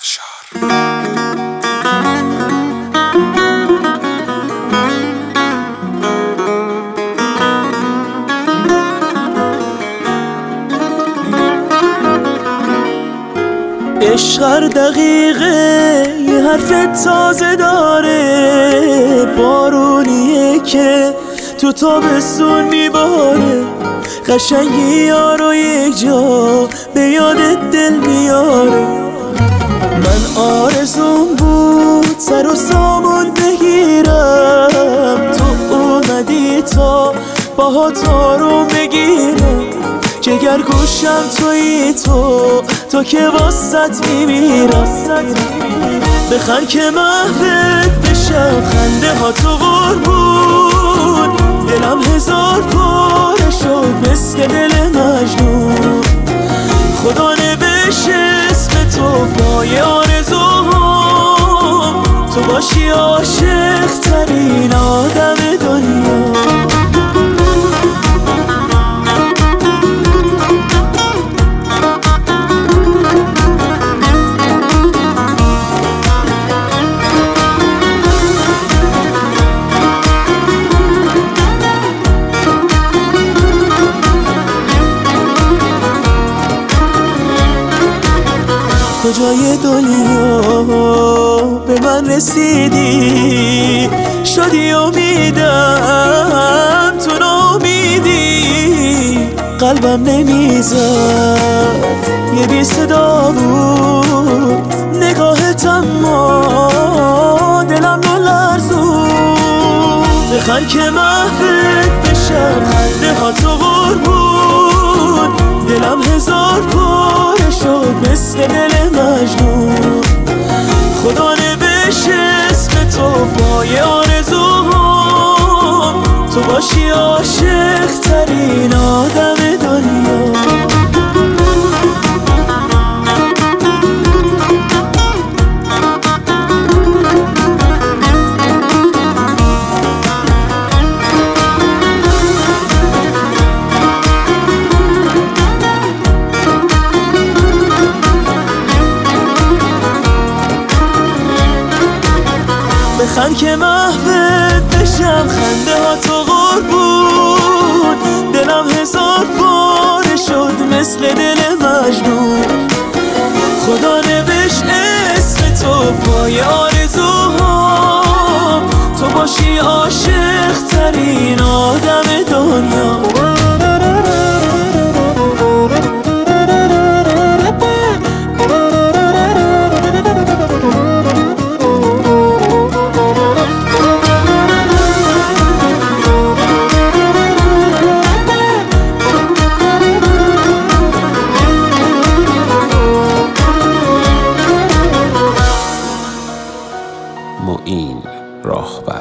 عشق هر دقیقه یه حرف تازه داره. بارونیه که تو تابستون میباره. قشنگی یارو یک جا به یادت دل میاره من آرزون بود سر و سامون بگیرم. تو اومدی تا باها رو بگیرم. جگر گوشم توی تو تو که واسط میمیرم. بخن که محفت بشم. خنده ها تو قربون دلم هزار پاره شد مثل دل مجنون. خدا تو پای آرزوهام. تو باشی عاشق. کجای دنیا به من رسیدی. شدی امیدم تو نامیدی قلبم نمی‌زد یه بی صدا بود. نگاهت اما دلم رو لرزون بخن که محفت بشم خنده ها تو قربون دلم هزار پاره شد مثل دل تو باشی عاشق ترین آدم دنیا. بخن که محوت مثل دل مجنون. خدا نوش اسم تو پای آرزوهام معین راهبر